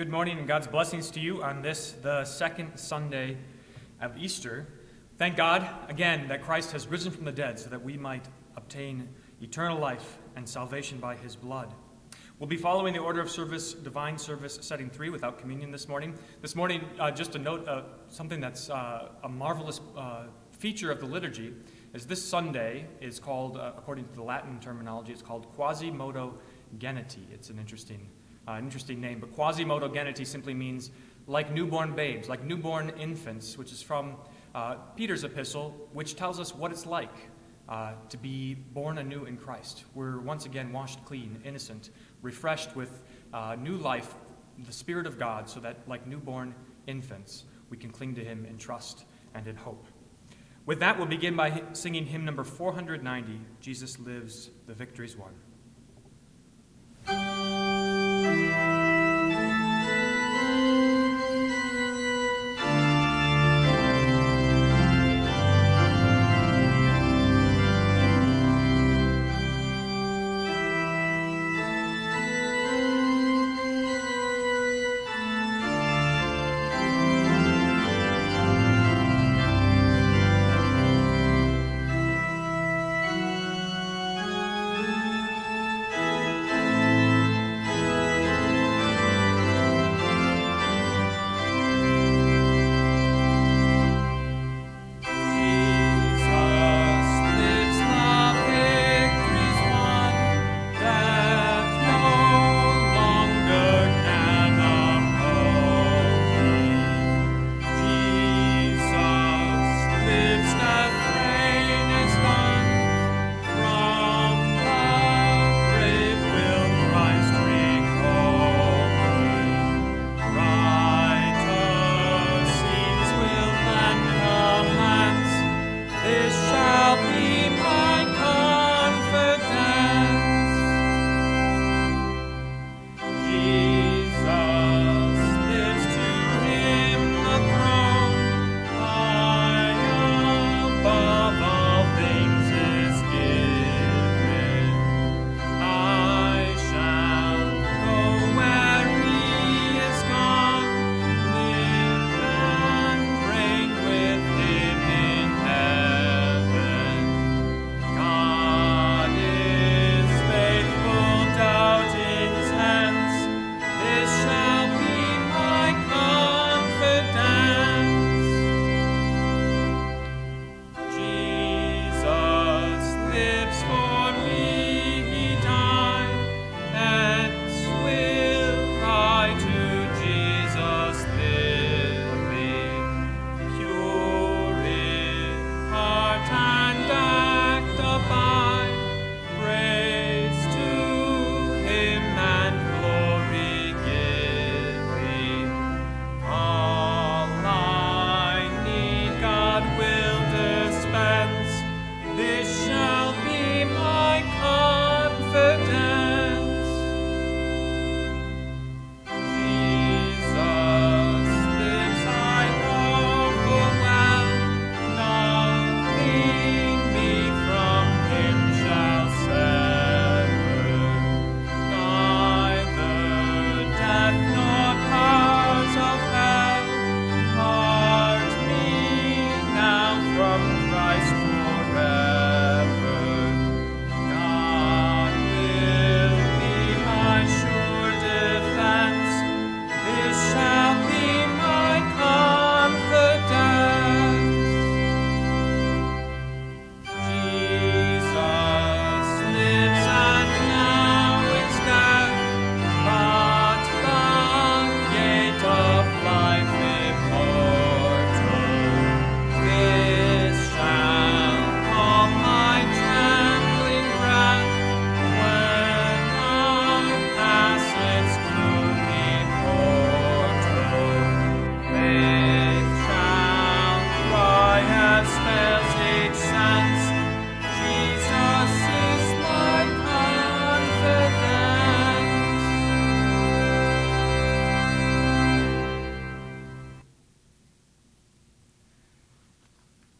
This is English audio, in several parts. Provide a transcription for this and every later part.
Good morning and God's blessings to you on this, the second Sunday of Easter. Thank God, again, that Christ has risen from the dead so that we might obtain eternal life and salvation by his blood. We'll be following the order of service, divine service, setting three, without communion this morning. This morning, uh, just a note, uh, something that's uh, a marvelous uh, feature of the liturgy is this Sunday is called, uh, according to the Latin terminology, it's called Quasimodo Geniti. It's an interesting uh, an interesting name, but Quasimodo geniti simply means like newborn babes, like newborn infants, which is from uh, Peter's epistle, which tells us what it's like uh, to be born anew in Christ. We're once again washed clean, innocent, refreshed with uh, new life, the Spirit of God, so that like newborn infants, we can cling to Him in trust and in hope. With that, we'll begin by singing hymn number 490 Jesus Lives, the Victory's Won.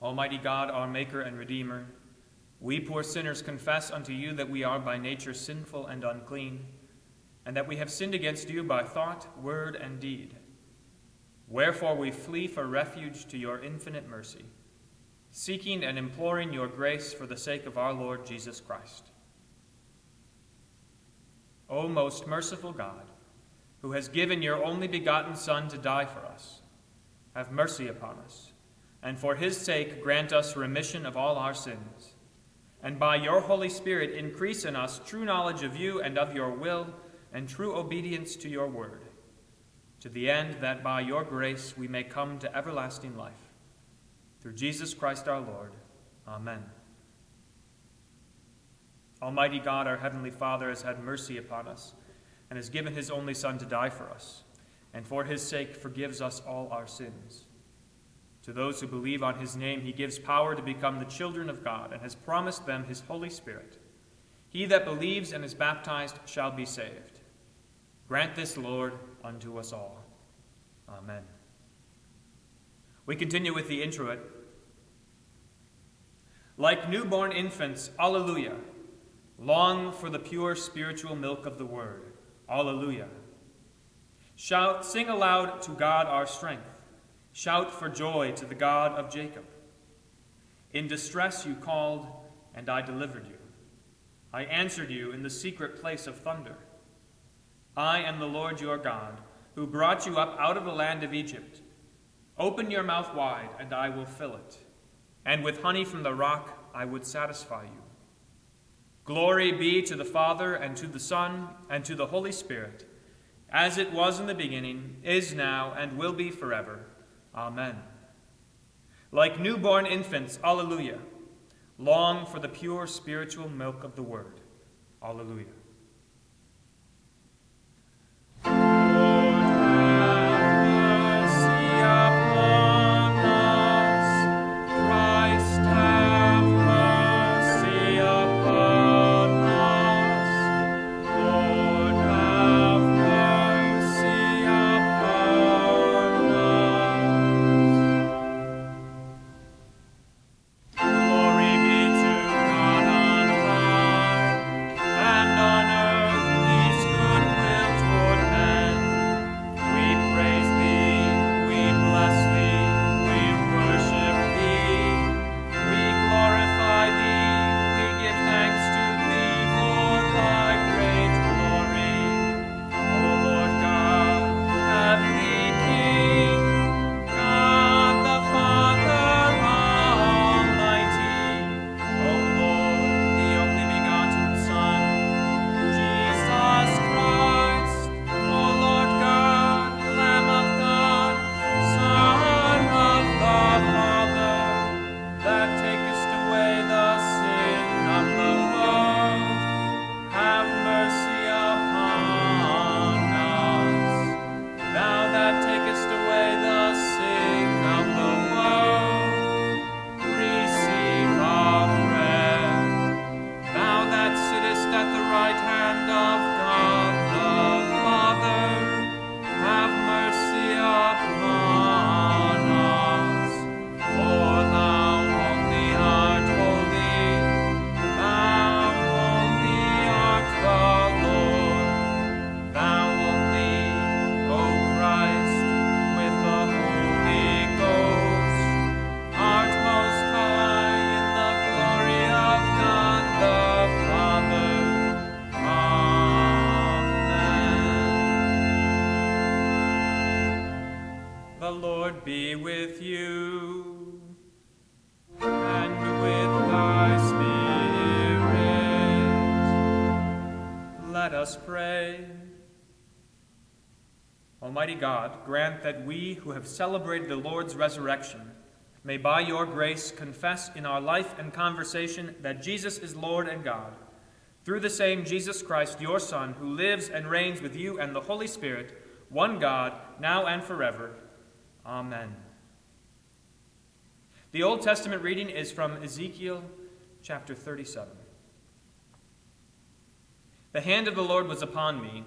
Almighty God, our Maker and Redeemer, we poor sinners confess unto you that we are by nature sinful and unclean, and that we have sinned against you by thought, word, and deed. Wherefore we flee for refuge to your infinite mercy, seeking and imploring your grace for the sake of our Lord Jesus Christ. O most merciful God, who has given your only begotten Son to die for us, have mercy upon us and for his sake grant us remission of all our sins. And by your Holy Spirit increase in us true knowledge of you and of your will, and true obedience to your word, to the end that by your grace we may come to everlasting life. Through Jesus Christ our Lord. Amen. Almighty God, our Heavenly Father, has had mercy upon us and has given his only Son to die for us, and for his sake forgives us all our sins. To those who believe on his name, he gives power to become the children of God and has promised them his Holy Spirit. He that believes and is baptized shall be saved. Grant this, Lord, unto us all. Amen. We continue with the introit. Like newborn infants, Alleluia, long for the pure spiritual milk of the word. Alleluia. Shout, sing aloud to God our strength. Shout for joy to the God of Jacob. In distress you called, and I delivered you. I answered you in the secret place of thunder. I am the Lord your God, who brought you up out of the land of Egypt. Open your mouth wide, and I will fill it, and with honey from the rock I would satisfy you. Glory be to the Father, and to the Son, and to the Holy Spirit, as it was in the beginning, is now, and will be forever. Amen. Like newborn infants, Alleluia, long for the pure spiritual milk of the Word. Alleluia. Grant that we who have celebrated the Lord's resurrection may by your grace confess in our life and conversation that Jesus is Lord and God, through the same Jesus Christ, your Son, who lives and reigns with you and the Holy Spirit, one God, now and forever. Amen. The Old Testament reading is from Ezekiel chapter 37. The hand of the Lord was upon me,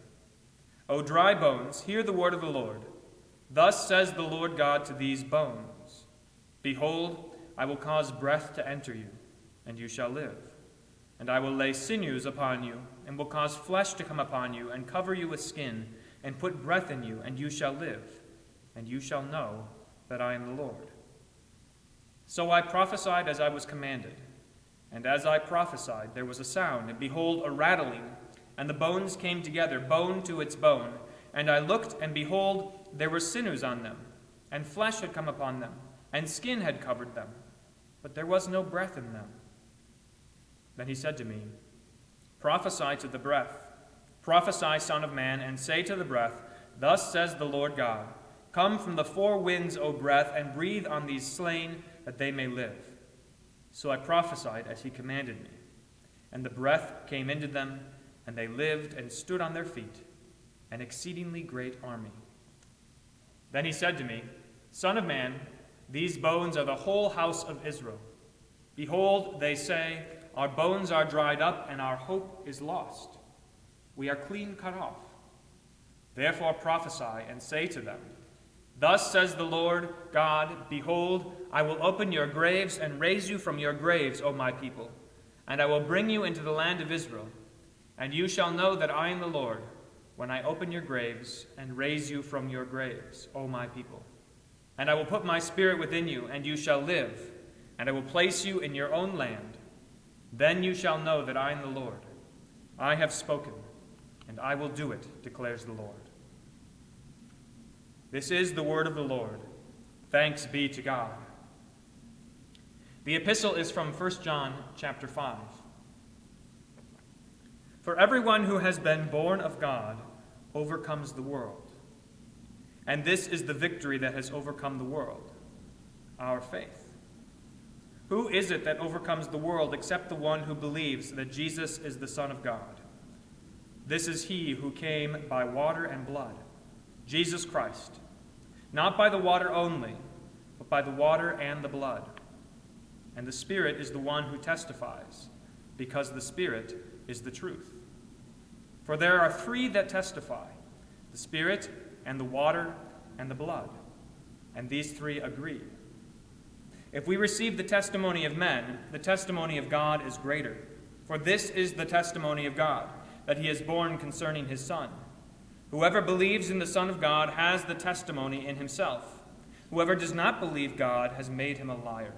O dry bones, hear the word of the Lord. Thus says the Lord God to these bones Behold, I will cause breath to enter you, and you shall live. And I will lay sinews upon you, and will cause flesh to come upon you, and cover you with skin, and put breath in you, and you shall live. And you shall know that I am the Lord. So I prophesied as I was commanded. And as I prophesied, there was a sound, and behold, a rattling, and the bones came together, bone to its bone. And I looked, and behold, there were sinews on them, and flesh had come upon them, and skin had covered them but there was no breath in them. Then he said to me, Prophesy to the breath, prophesy, Son of Man, and say to the breath, Thus says the Lord God Come from the four winds, O breath, and breathe on these slain, that they may live. So I prophesied as he commanded me. And the breath came into them, and they lived and stood on their feet, an exceedingly great army. Then he said to me, Son of man, these bones are the whole house of Israel. Behold, they say, Our bones are dried up, and our hope is lost. We are clean cut off. Therefore prophesy and say to them, Thus says the Lord God, Behold, I will open your graves and raise you from your graves, O my people, and I will bring you into the land of Israel. And you shall know that I am the Lord, when I open your graves and raise you from your graves, O my people. And I will put my spirit within you, and you shall live, and I will place you in your own land. Then you shall know that I am the Lord. I have spoken, and I will do it, declares the Lord. This is the word of the Lord. Thanks be to God. The epistle is from 1 John chapter 5. For everyone who has been born of God overcomes the world. And this is the victory that has overcome the world our faith. Who is it that overcomes the world except the one who believes that Jesus is the Son of God? This is he who came by water and blood, Jesus Christ, not by the water only, but by the water and the blood. And the Spirit is the one who testifies, because the Spirit is the truth. For there are three that testify the Spirit, and the water and the blood. And these three agree. If we receive the testimony of men, the testimony of God is greater. For this is the testimony of God, that he has borne concerning his Son. Whoever believes in the Son of God has the testimony in himself. Whoever does not believe God has made him a liar,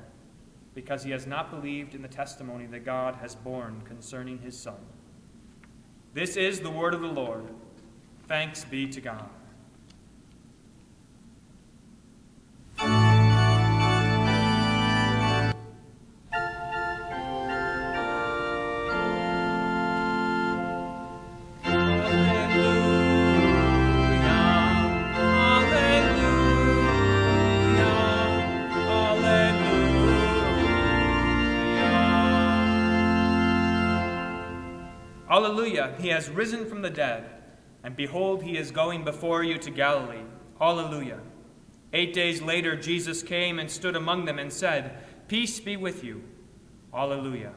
because he has not believed in the testimony that God has borne concerning his Son. This is the word of the Lord. Thanks be to God. Alleluia, he has risen from the dead, and behold, he is going before you to Galilee. Hallelujah. Eight days later, Jesus came and stood among them and said, Peace be with you. Alleluia.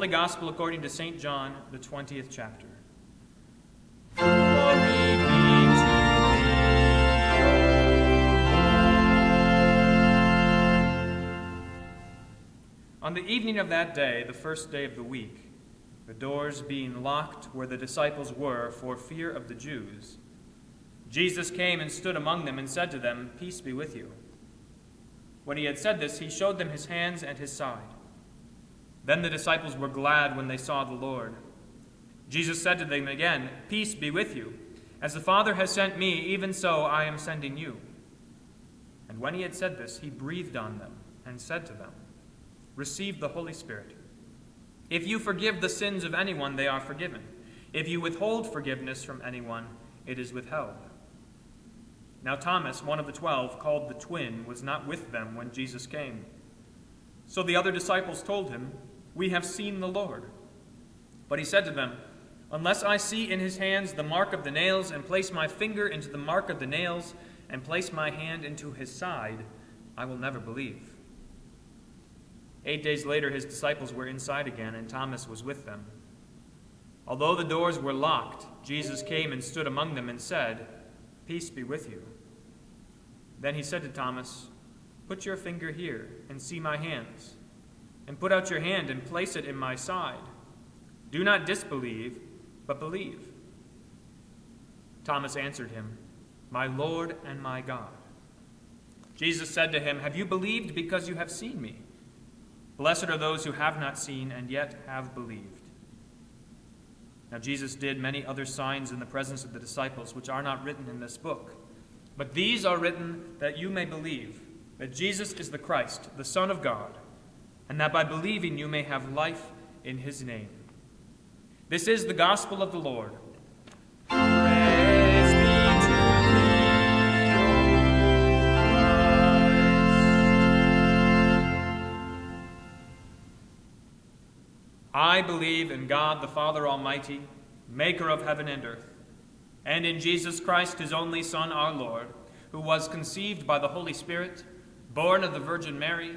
Holy Gospel according to St. John, the 20th chapter. On the evening of that day, the first day of the week, the doors being locked where the disciples were for fear of the Jews, Jesus came and stood among them and said to them, Peace be with you. When he had said this, he showed them his hands and his side. Then the disciples were glad when they saw the Lord. Jesus said to them again, Peace be with you. As the Father has sent me, even so I am sending you. And when he had said this, he breathed on them and said to them, receive the Holy Spirit. If you forgive the sins of anyone, they are forgiven. If you withhold forgiveness from anyone, it is withheld. Now, Thomas, one of the twelve, called the twin, was not with them when Jesus came. So the other disciples told him, We have seen the Lord. But he said to them, Unless I see in his hands the mark of the nails, and place my finger into the mark of the nails, and place my hand into his side, I will never believe. Eight days later, his disciples were inside again, and Thomas was with them. Although the doors were locked, Jesus came and stood among them and said, Peace be with you. Then he said to Thomas, Put your finger here and see my hands, and put out your hand and place it in my side. Do not disbelieve, but believe. Thomas answered him, My Lord and my God. Jesus said to him, Have you believed because you have seen me? Blessed are those who have not seen and yet have believed. Now, Jesus did many other signs in the presence of the disciples, which are not written in this book. But these are written that you may believe that Jesus is the Christ, the Son of God, and that by believing you may have life in his name. This is the gospel of the Lord. I believe in God the Father Almighty, maker of heaven and earth, and in Jesus Christ, his only Son, our Lord, who was conceived by the Holy Spirit, born of the Virgin Mary,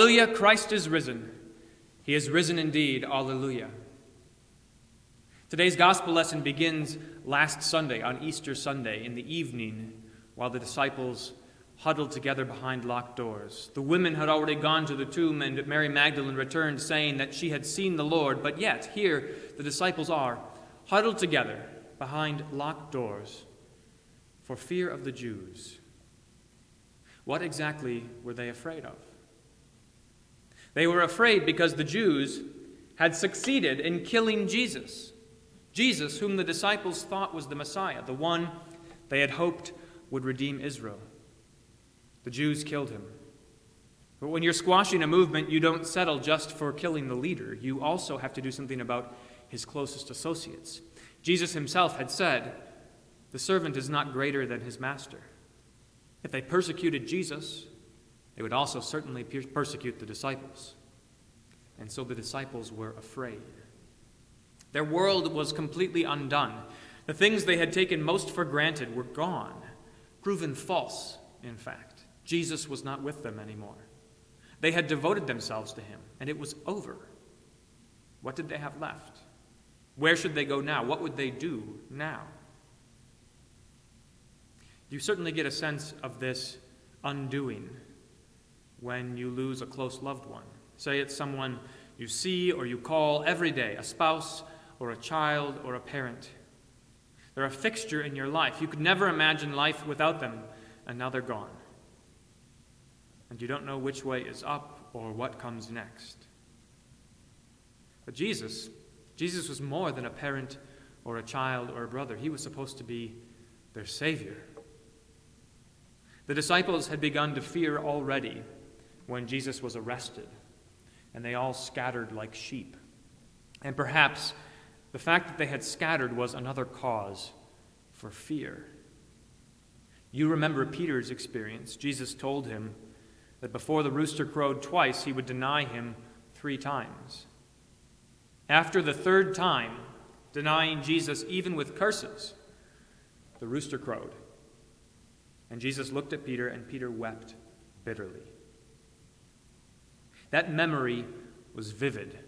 Alleluia, Christ is risen. He is risen indeed. Alleluia. Today's gospel lesson begins last Sunday, on Easter Sunday, in the evening, while the disciples huddled together behind locked doors. The women had already gone to the tomb, and Mary Magdalene returned, saying that she had seen the Lord. But yet, here the disciples are, huddled together behind locked doors for fear of the Jews. What exactly were they afraid of? They were afraid because the Jews had succeeded in killing Jesus. Jesus, whom the disciples thought was the Messiah, the one they had hoped would redeem Israel. The Jews killed him. But when you're squashing a movement, you don't settle just for killing the leader. You also have to do something about his closest associates. Jesus himself had said, The servant is not greater than his master. If they persecuted Jesus, they would also certainly persecute the disciples. And so the disciples were afraid. Their world was completely undone. The things they had taken most for granted were gone, proven false, in fact. Jesus was not with them anymore. They had devoted themselves to him, and it was over. What did they have left? Where should they go now? What would they do now? You certainly get a sense of this undoing when you lose a close loved one. Say it's someone you see or you call every day, a spouse or a child or a parent. They're a fixture in your life. You could never imagine life without them, and now they're gone. And you don't know which way is up or what comes next. But Jesus, Jesus was more than a parent or a child or a brother. He was supposed to be their Savior. The disciples had begun to fear already when Jesus was arrested, and they all scattered like sheep. And perhaps the fact that they had scattered was another cause for fear. You remember Peter's experience. Jesus told him that before the rooster crowed twice, he would deny him three times. After the third time, denying Jesus even with curses, the rooster crowed. And Jesus looked at Peter, and Peter wept bitterly. That memory was vivid.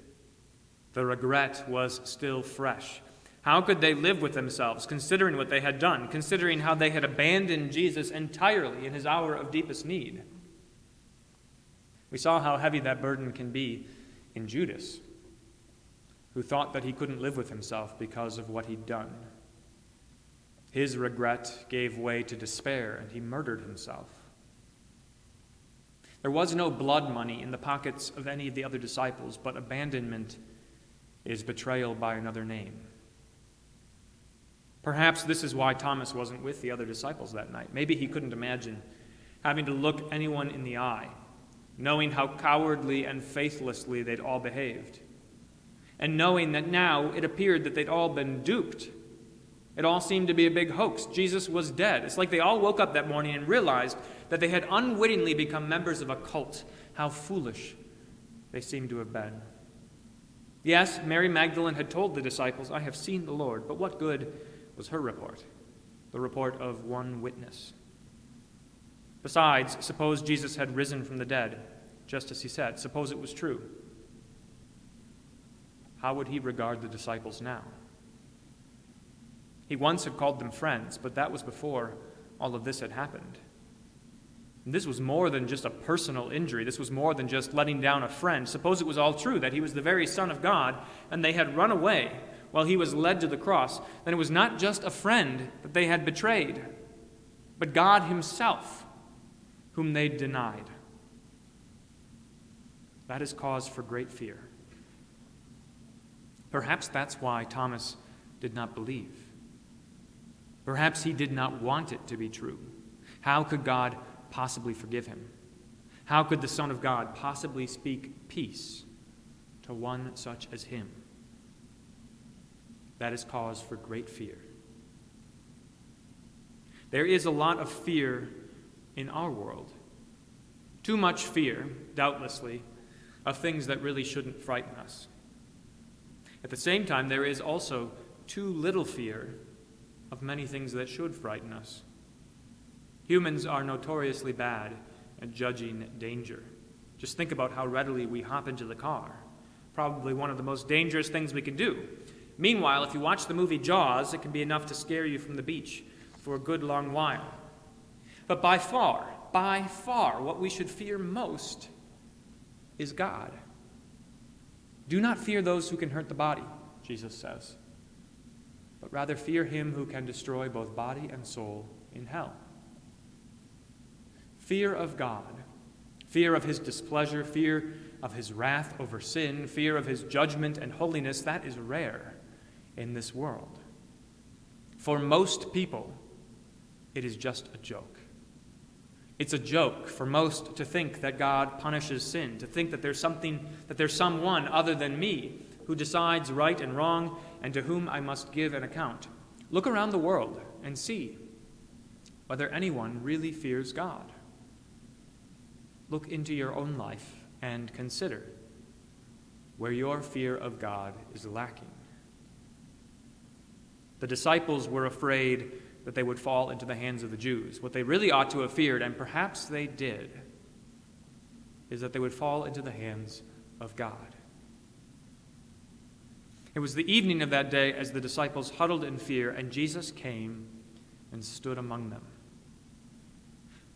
The regret was still fresh. How could they live with themselves, considering what they had done, considering how they had abandoned Jesus entirely in his hour of deepest need? We saw how heavy that burden can be in Judas, who thought that he couldn't live with himself because of what he'd done. His regret gave way to despair, and he murdered himself. There was no blood money in the pockets of any of the other disciples, but abandonment is betrayal by another name. Perhaps this is why Thomas wasn't with the other disciples that night. Maybe he couldn't imagine having to look anyone in the eye, knowing how cowardly and faithlessly they'd all behaved, and knowing that now it appeared that they'd all been duped it all seemed to be a big hoax. Jesus was dead. It's like they all woke up that morning and realized that they had unwittingly become members of a cult. How foolish they seemed to have been. Yes, Mary Magdalene had told the disciples, I have seen the Lord, but what good was her report? The report of one witness. Besides, suppose Jesus had risen from the dead, just as he said. Suppose it was true. How would he regard the disciples now? He once had called them friends, but that was before all of this had happened. And this was more than just a personal injury. This was more than just letting down a friend. Suppose it was all true that he was the very Son of God and they had run away while he was led to the cross. Then it was not just a friend that they had betrayed, but God Himself, whom they denied. That is cause for great fear. Perhaps that's why Thomas did not believe. Perhaps he did not want it to be true. How could God possibly forgive him? How could the Son of God possibly speak peace to one such as him? That is cause for great fear. There is a lot of fear in our world. Too much fear, doubtlessly, of things that really shouldn't frighten us. At the same time, there is also too little fear of many things that should frighten us. Humans are notoriously bad at judging danger, Just think about how readily we hop into the car. Probably one of the most dangerous things we can do. Meanwhile, if you watch the movie Jaws, it can be enough to scare you from the beach for a good long while. But by far, by far, what we should fear most is God. Do not fear those who can hurt the body, Jesus says, but rather fear him who can destroy both body and soul in hell. Fear of God, fear of his displeasure, fear of his wrath over sin, fear of his judgment and holiness, that is rare in this world. For most people, it is just a joke. It's a joke for most to think that God punishes sin, to think that there's something, that there's someone other than me who decides right and wrong and to whom I must give an account. Look around the world and see whether anyone really fears God. Look into your own life and consider where your fear of God is lacking. The disciples were afraid that they would fall into the hands of the Jews. What they really ought to have feared, and perhaps they did, is that they would fall into the hands of God. It was the evening of that day as the disciples huddled in fear, and Jesus came and stood among them.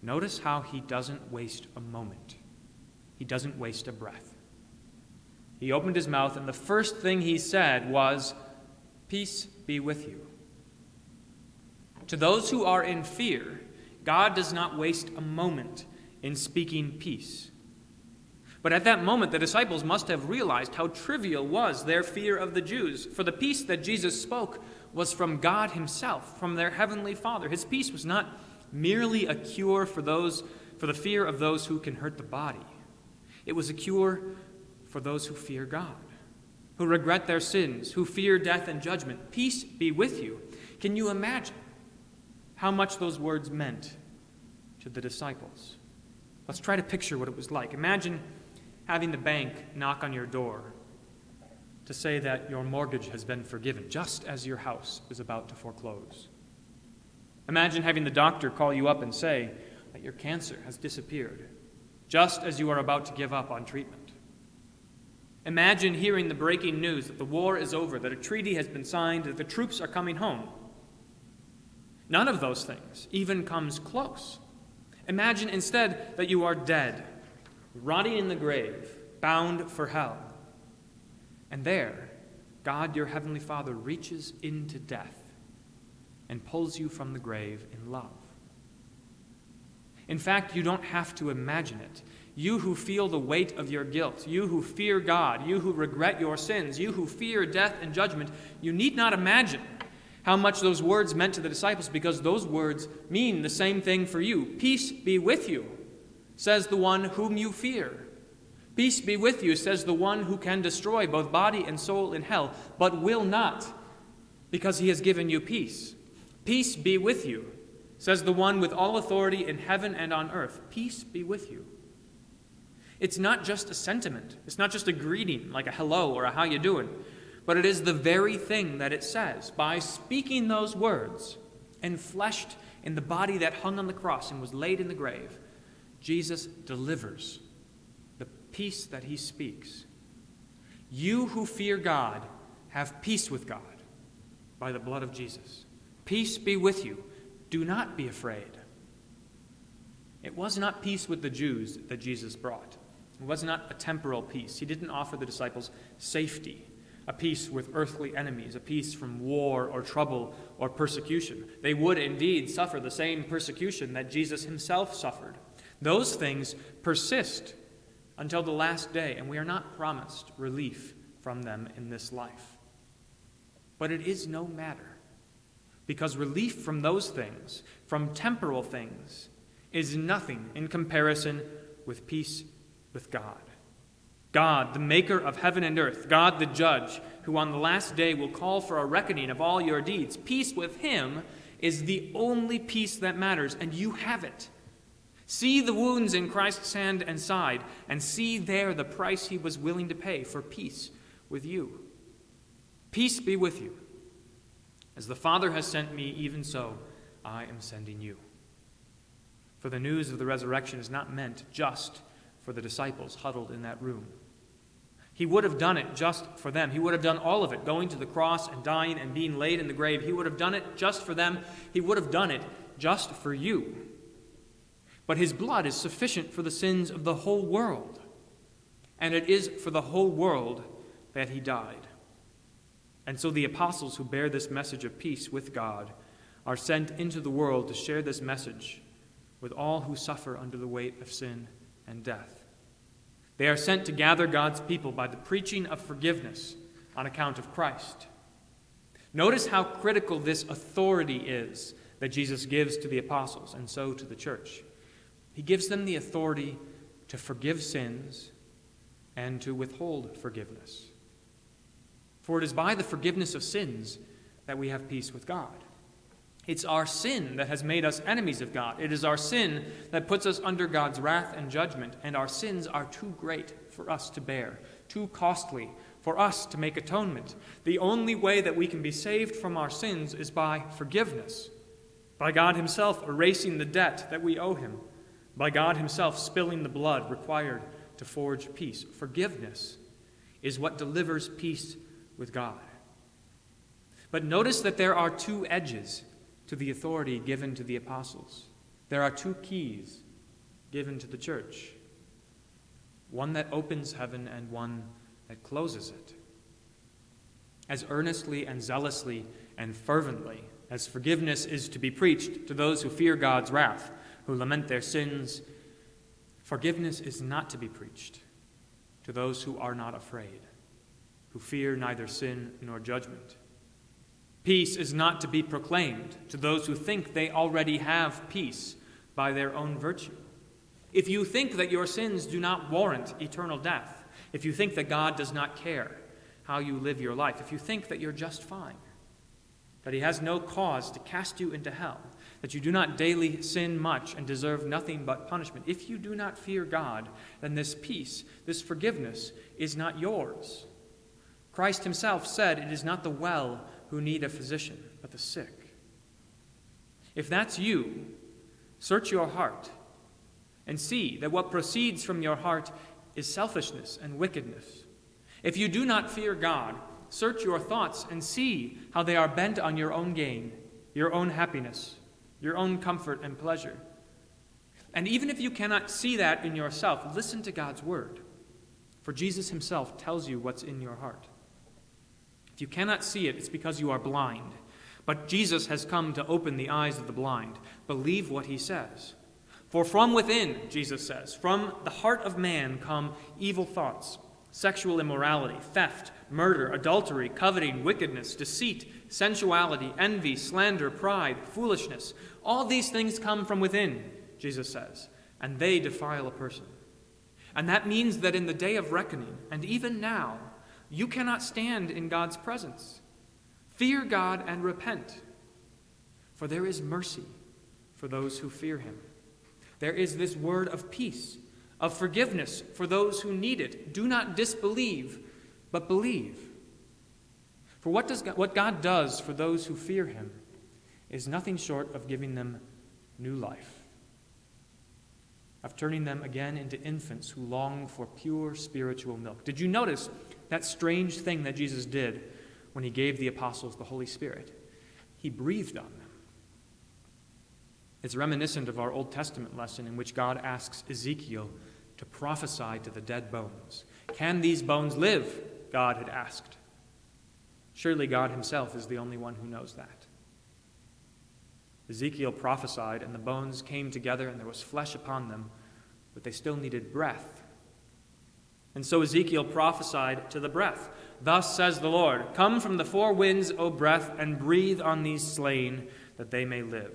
Notice how he doesn't waste a moment, he doesn't waste a breath. He opened his mouth, and the first thing he said was, Peace be with you. To those who are in fear, God does not waste a moment in speaking peace. But at that moment, the disciples must have realized how trivial was their fear of the Jews, for the peace that Jesus spoke was from God Himself, from their heavenly Father. His peace was not merely a cure for those for the fear of those who can hurt the body. It was a cure for those who fear God, who regret their sins, who fear death and judgment. Peace be with you. Can you imagine how much those words meant to the disciples. Let's try to picture what it was like. Imagine having the bank knock on your door to say that your mortgage has been forgiven, just as your house is about to foreclose. Imagine having the doctor call you up and say that your cancer has disappeared, just as you are about to give up on treatment. Imagine hearing the breaking news that the war is over, that a treaty has been signed, that the troops are coming home. None of those things even comes close. Imagine instead that you are dead, rotting in the grave, bound for hell. And there, God, your heavenly Father, reaches into death and pulls you from the grave in love. In fact, you don't have to imagine it. You who feel the weight of your guilt, you who fear God, you who regret your sins, you who fear death and judgment, you need not imagine how much those words meant to the disciples because those words mean the same thing for you. Peace be with you, says the one whom you fear. Peace be with you, says the one who can destroy both body and soul in hell, but will not, because he has given you peace. Peace be with you, says the one with all authority in heaven and on earth. Peace be with you. It's not just a sentiment. It's not just a greeting like a hello or a how you doing but it is the very thing that it says. By speaking those words, and enfleshed in the body that hung on the cross and was laid in the grave, Jesus delivers the peace that he speaks. You who fear God have peace with God by the blood of Jesus. Peace be with you. Do not be afraid. It was not peace with the Jews that Jesus brought. It was not a temporal peace. He didn't offer the disciples safety a peace with earthly enemies, a peace from war or trouble or persecution. They would indeed suffer the same persecution that Jesus himself suffered. Those things persist until the last day, and we are not promised relief from them in this life. But it is no matter, because relief from those things, from temporal things, is nothing in comparison with peace with God. God, the maker of heaven and earth, God the judge, who on the last day will call for a reckoning of all your deeds. Peace with him is the only peace that matters, and you have it. See the wounds in Christ's hand and side, and see there the price he was willing to pay for peace with you. Peace be with you. As the Father has sent me, even so I am sending you. For the news of the resurrection is not meant just for the disciples huddled in that room. He would have done it just for them. He would have done all of it, going to the cross and dying and being laid in the grave. He would have done it just for them. He would have done it just for you. But his blood is sufficient for the sins of the whole world. And it is for the whole world that he died. And so the apostles who bear this message of peace with God are sent into the world to share this message with all who suffer under the weight of sin and death. They are sent to gather God's people by the preaching of forgiveness on account of Christ. Notice how critical this authority is that Jesus gives to the apostles and so to the church. He gives them the authority to forgive sins and to withhold forgiveness. For it is by the forgiveness of sins that we have peace with God. It's our sin that has made us enemies of God. It is our sin that puts us under God's wrath and judgment, and our sins are too great for us to bear, too costly for us to make atonement. The only way that we can be saved from our sins is by forgiveness, by God Himself erasing the debt that we owe Him, by God Himself spilling the blood required to forge peace. Forgiveness is what delivers peace with God. But notice that there are two edges to the authority given to the apostles. There are two keys given to the church one that opens heaven and one that closes it. As earnestly and zealously and fervently as forgiveness is to be preached to those who fear God's wrath, who lament their sins, forgiveness is not to be preached to those who are not afraid, who fear neither sin nor judgment. Peace is not to be proclaimed to those who think they already have peace by their own virtue. If you think that your sins do not warrant eternal death, if you think that God does not care how you live your life, if you think that you're just fine, that He has no cause to cast you into hell, that you do not daily sin much and deserve nothing but punishment, if you do not fear God, then this peace, this forgiveness, is not yours. Christ Himself said, It is not the well who need a physician, but the sick. If that's you, search your heart and see that what proceeds from your heart is selfishness and wickedness. If you do not fear God, search your thoughts and see how they are bent on your own gain, your own happiness, your own comfort and pleasure. And even if you cannot see that in yourself, listen to God's word. For Jesus himself tells you what's in your heart. If you cannot see it, it's because you are blind. But Jesus has come to open the eyes of the blind. Believe what he says. For from within, Jesus says, from the heart of man come evil thoughts, sexual immorality, theft, murder, adultery, coveting, wickedness, deceit, sensuality, envy, slander, pride, foolishness. All these things come from within, Jesus says, and they defile a person. And that means that in the day of reckoning, and even now, you cannot stand in God's presence. Fear God and repent, for there is mercy for those who fear him. There is this word of peace, of forgiveness for those who need it. Do not disbelieve, but believe. For what, does God, what God does for those who fear him is nothing short of giving them new life, of turning them again into infants who long for pure spiritual milk. Did you notice that strange thing that Jesus did when he gave the apostles the Holy Spirit. He breathed on them. It's reminiscent of our Old Testament lesson in which God asks Ezekiel to prophesy to the dead bones. Can these bones live? God had asked. Surely God himself is the only one who knows that. Ezekiel prophesied, and the bones came together, and there was flesh upon them, but they still needed breath. And so Ezekiel prophesied to the breath Thus says the Lord Come from the four winds, O breath, and breathe on these slain, that they may live.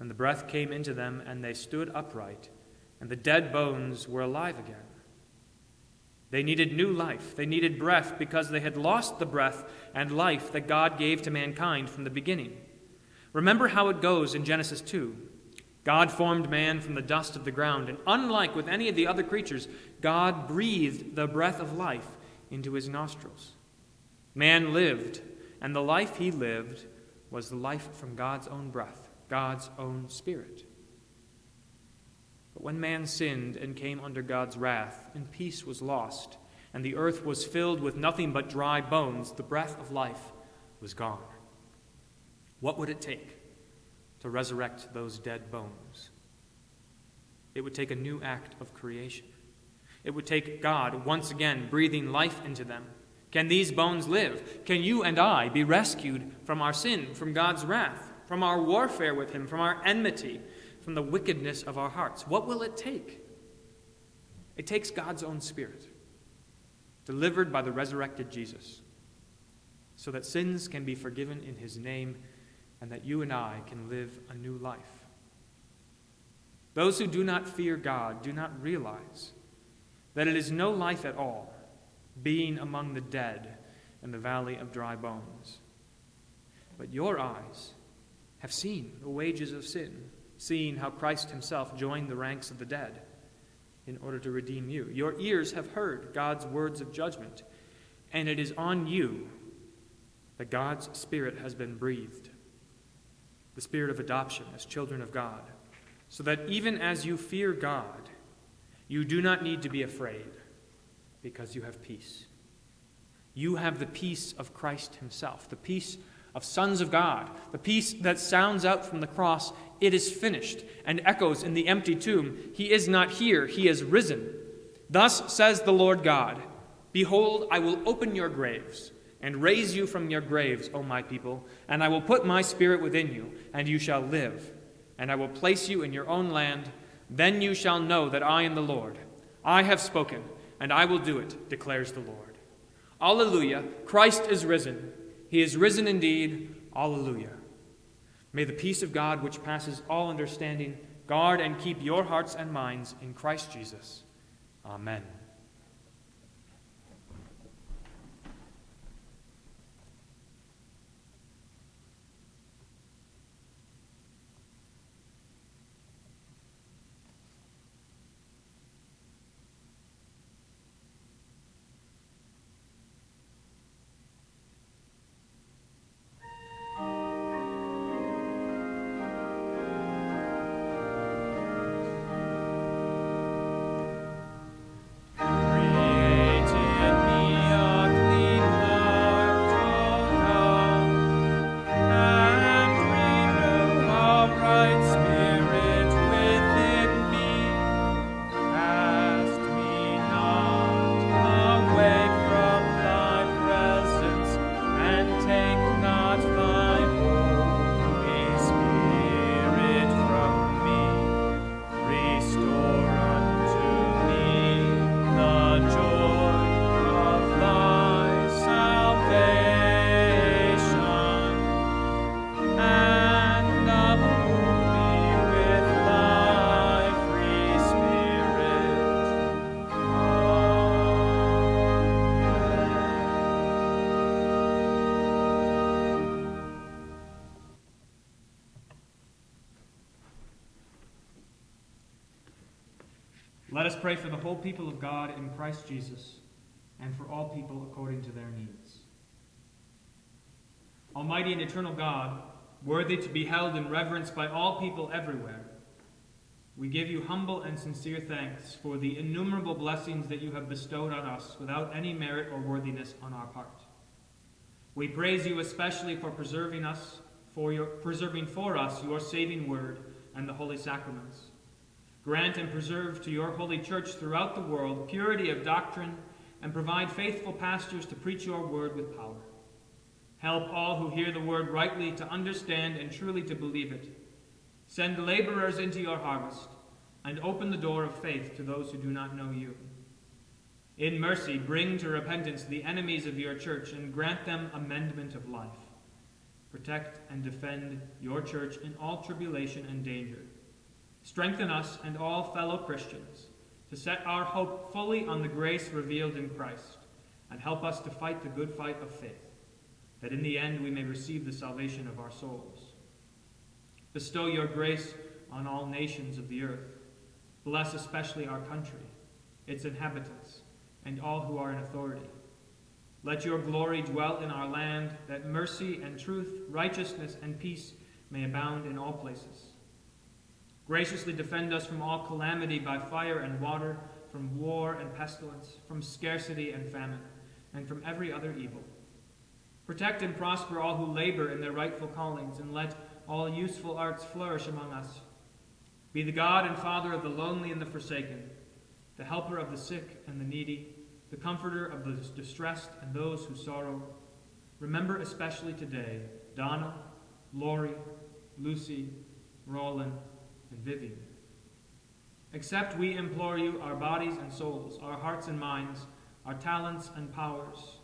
And the breath came into them, and they stood upright, and the dead bones were alive again. They needed new life. They needed breath because they had lost the breath and life that God gave to mankind from the beginning. Remember how it goes in Genesis 2. God formed man from the dust of the ground, and unlike with any of the other creatures, God breathed the breath of life into his nostrils. Man lived, and the life he lived was the life from God's own breath, God's own spirit. But when man sinned and came under God's wrath, and peace was lost, and the earth was filled with nothing but dry bones, the breath of life was gone. What would it take to resurrect those dead bones? It would take a new act of creation. It would take God once again breathing life into them. Can these bones live? Can you and I be rescued from our sin, from God's wrath, from our warfare with Him, from our enmity, from the wickedness of our hearts? What will it take? It takes God's own Spirit, delivered by the resurrected Jesus, so that sins can be forgiven in His name and that you and I can live a new life. Those who do not fear God do not realize that it is no life at all, being among the dead in the valley of dry bones. But your eyes have seen the wages of sin, seeing how Christ himself joined the ranks of the dead in order to redeem you. Your ears have heard God's words of judgment, and it is on you that God's Spirit has been breathed the spirit of adoption as children of God, so that even as you fear God, you do not need to be afraid because you have peace. You have the peace of Christ Himself, the peace of sons of God, the peace that sounds out from the cross, it is finished, and echoes in the empty tomb, He is not here, He is risen. Thus says the Lord God Behold, I will open your graves and raise you from your graves, O my people, and I will put my spirit within you, and you shall live. And I will place you in your own land. Then you shall know that I am the Lord. I have spoken, and I will do it, declares the Lord. Alleluia! Christ is risen. He is risen indeed. Alleluia. May the peace of God, which passes all understanding, guard and keep your hearts and minds in Christ Jesus. Amen. Pray for the whole people of God in Christ Jesus and for all people according to their needs. Almighty and eternal God, worthy to be held in reverence by all people everywhere, we give you humble and sincere thanks for the innumerable blessings that you have bestowed on us without any merit or worthiness on our part. We praise you especially for preserving us, for your preserving for us your saving word and the holy sacraments Grant and preserve to your holy church throughout the world purity of doctrine and provide faithful pastors to preach your word with power. Help all who hear the word rightly to understand and truly to believe it. Send laborers into your harvest and open the door of faith to those who do not know you. In mercy, bring to repentance the enemies of your church and grant them amendment of life. Protect and defend your church in all tribulation and danger Strengthen us and all fellow Christians to set our hope fully on the grace revealed in Christ, and help us to fight the good fight of faith, that in the end we may receive the salvation of our souls. Bestow your grace on all nations of the earth. Bless especially our country, its inhabitants, and all who are in authority. Let your glory dwell in our land, that mercy and truth, righteousness and peace may abound in all places. Graciously defend us from all calamity by fire and water, from war and pestilence, from scarcity and famine, and from every other evil. Protect and prosper all who labor in their rightful callings, and let all useful arts flourish among us. Be the God and Father of the lonely and the forsaken, the helper of the sick and the needy, the comforter of the distressed and those who sorrow. Remember especially today Donna, Lori, Lucy, Roland, and Vivian. Accept, we implore you, our bodies and souls, our hearts and minds, our talents and powers.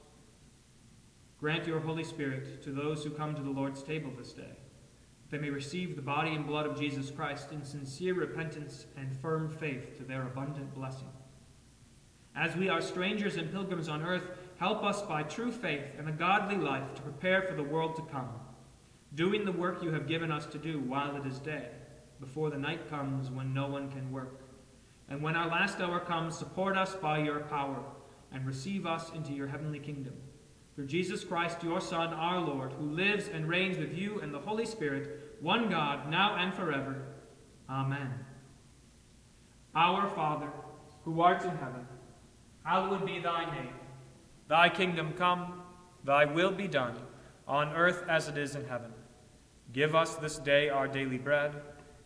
Grant your Holy Spirit to those who come to the Lord's table this day, that they may receive the body and blood of Jesus Christ in sincere repentance and firm faith to their abundant blessing. As we are strangers and pilgrims on earth, help us by true faith and a godly life to prepare for the world to come, doing the work you have given us to do while it is day before the night comes when no one can work. And when our last hour comes, support us by your power and receive us into your heavenly kingdom. Through Jesus Christ, your Son, our Lord, who lives and reigns with you and the Holy Spirit, one God, now and forever. Amen. Our Father, who art in heaven, hallowed be thy name. Thy kingdom come, thy will be done, on earth as it is in heaven. Give us this day our daily bread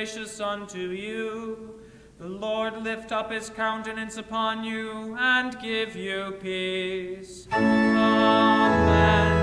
Gracious unto you. The Lord lift up his countenance upon you and give you peace. Amen.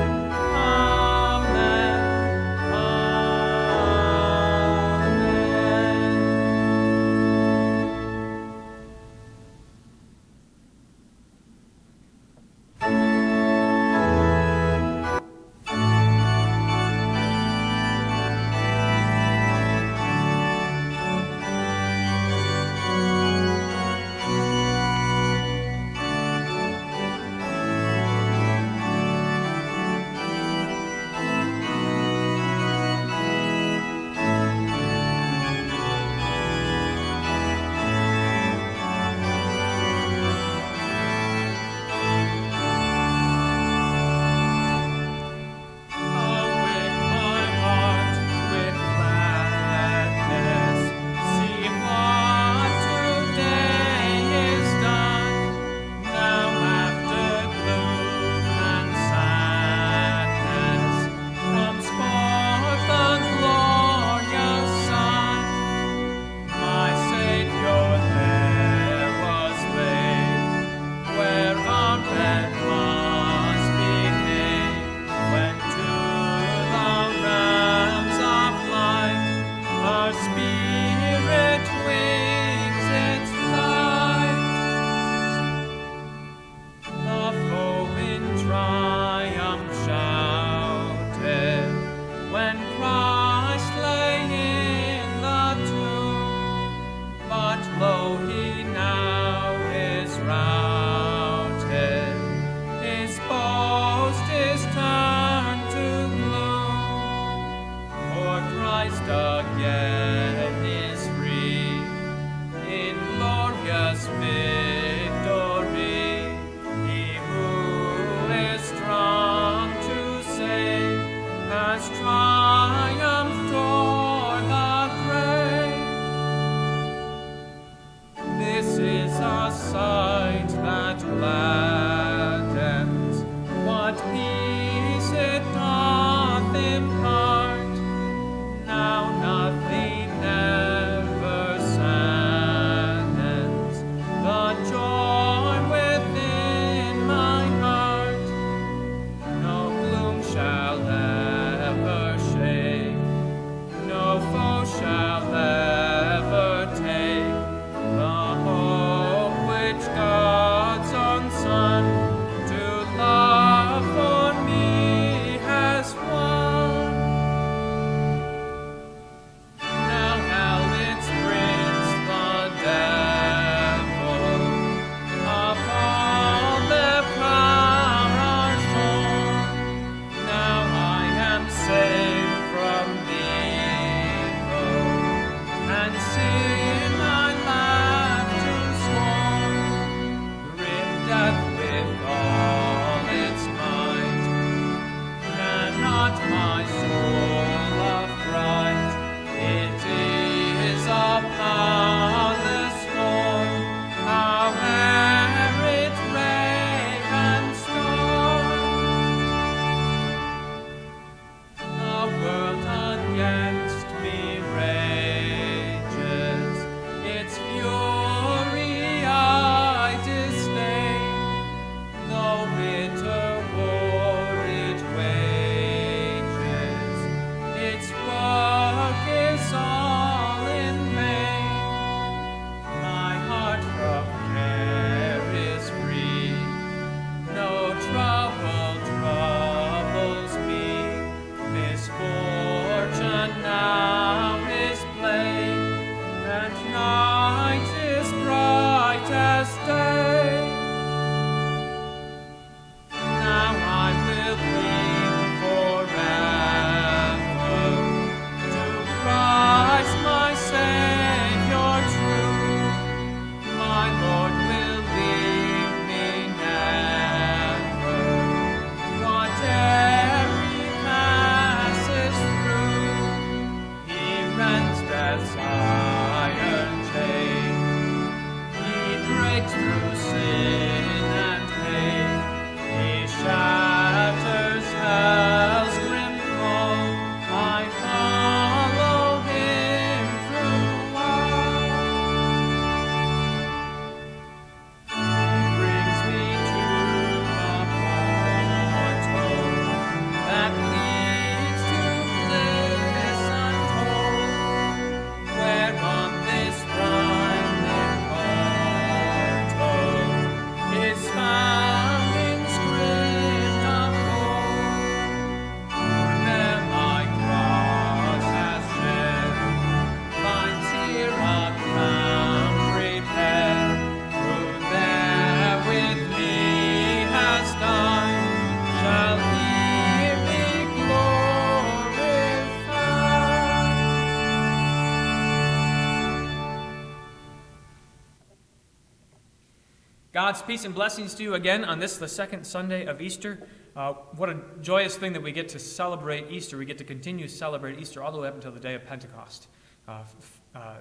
God's peace and blessings to you again on this, the second Sunday of Easter. Uh, what a joyous thing that we get to celebrate Easter. We get to continue to celebrate Easter all the way up until the day of Pentecost. Uh, f- uh,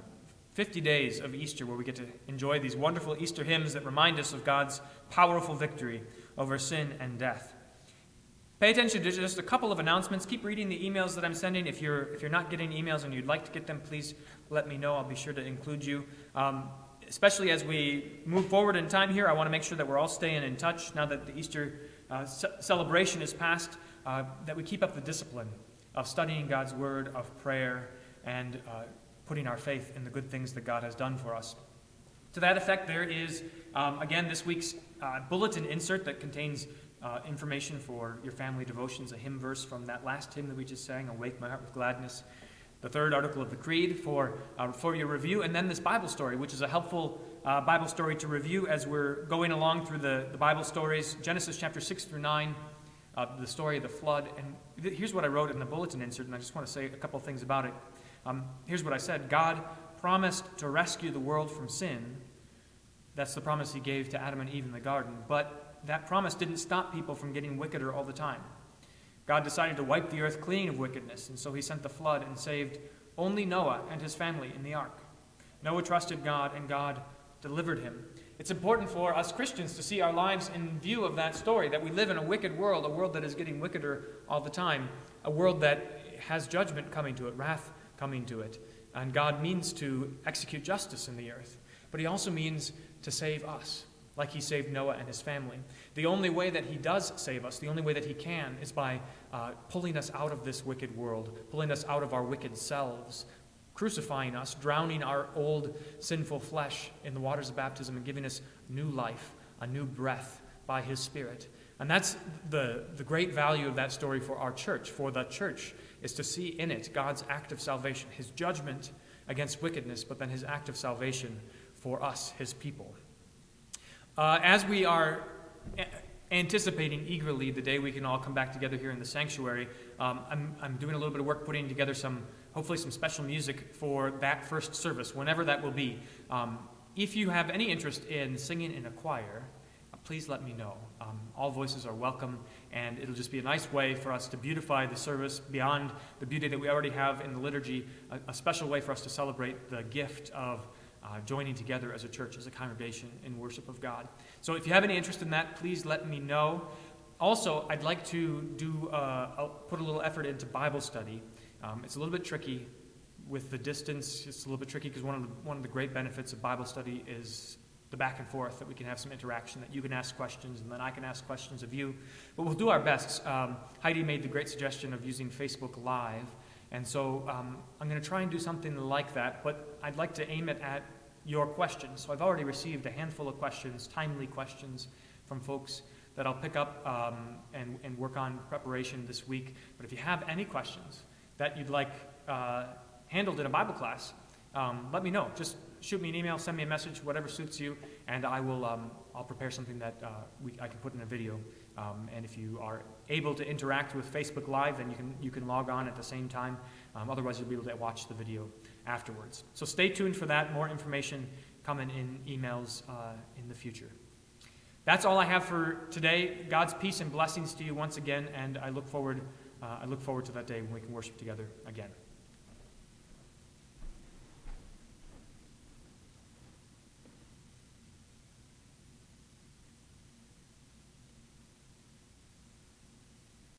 50 days of Easter where we get to enjoy these wonderful Easter hymns that remind us of God's powerful victory over sin and death. Pay attention to just a couple of announcements. Keep reading the emails that I'm sending. If you're, if you're not getting emails and you'd like to get them, please let me know. I'll be sure to include you. Um, especially as we move forward in time here, I want to make sure that we're all staying in touch now that the Easter uh, ce- celebration is past, uh, that we keep up the discipline of studying God's Word, of prayer, and uh, putting our faith in the good things that God has done for us. To that effect, there is, um, again, this week's uh, bulletin insert that contains uh, information for your family devotions, a hymn verse from that last hymn that we just sang, Awake My Heart with Gladness, the third article of the Creed for, uh, for your review, and then this Bible story, which is a helpful uh, Bible story to review as we're going along through the, the Bible stories, Genesis chapter 6 through 9, uh, the story of the flood. And th- here's what I wrote in the bulletin insert, and I just want to say a couple things about it. Um, here's what I said God promised to rescue the world from sin. That's the promise he gave to Adam and Eve in the garden. But that promise didn't stop people from getting wickeder all the time. God decided to wipe the earth clean of wickedness, and so he sent the flood and saved only Noah and his family in the ark. Noah trusted God, and God delivered him. It's important for us Christians to see our lives in view of that story that we live in a wicked world, a world that is getting wickeder all the time, a world that has judgment coming to it, wrath coming to it. And God means to execute justice in the earth, but He also means to save us, like He saved Noah and his family. The only way that He does save us, the only way that He can, is by uh, pulling us out of this wicked world, pulling us out of our wicked selves, crucifying us, drowning our old sinful flesh in the waters of baptism, and giving us new life, a new breath by His Spirit. And that's the, the great value of that story for our church, for the church, is to see in it God's act of salvation, His judgment against wickedness, but then His act of salvation for us, His people. Uh, as we are anticipating eagerly the day we can all come back together here in the sanctuary, um, I'm, I'm doing a little bit of work putting together some, hopefully, some special music for that first service, whenever that will be. Um, if you have any interest in singing in a choir, please let me know. Um, all voices are welcome, and it'll just be a nice way for us to beautify the service beyond the beauty that we already have in the liturgy, a, a special way for us to celebrate the gift of uh, joining together as a church, as a congregation in worship of God. So if you have any interest in that, please let me know. Also, I'd like to do uh, put a little effort into Bible study. Um, it's a little bit tricky with the distance. It's a little bit tricky because one of the one of the great benefits of Bible study is the back and forth that we can have some interaction that you can ask questions and then I can ask questions of you. But we'll do our best. Um, Heidi made the great suggestion of using Facebook Live, and so um, I'm going to try and do something like that. But I'd like to aim it at your questions. So I've already received a handful of questions, timely questions from folks that I'll pick up um, and, and work on preparation this week. But if you have any questions that you'd like uh, handled in a Bible class, um, let me know. Just shoot me an email, send me a message, whatever suits you, and I will. Um, I'll prepare something that uh, we, I can put in a video. Um, and if you are able to interact with Facebook Live, then you can you can log on at the same time. Um, otherwise, you'll be able to watch the video afterwards. So stay tuned for that. More information coming in emails uh, in the future. That's all I have for today. God's peace and blessings to you once again, and I look forward. Uh, I look forward to that day when we can worship together again.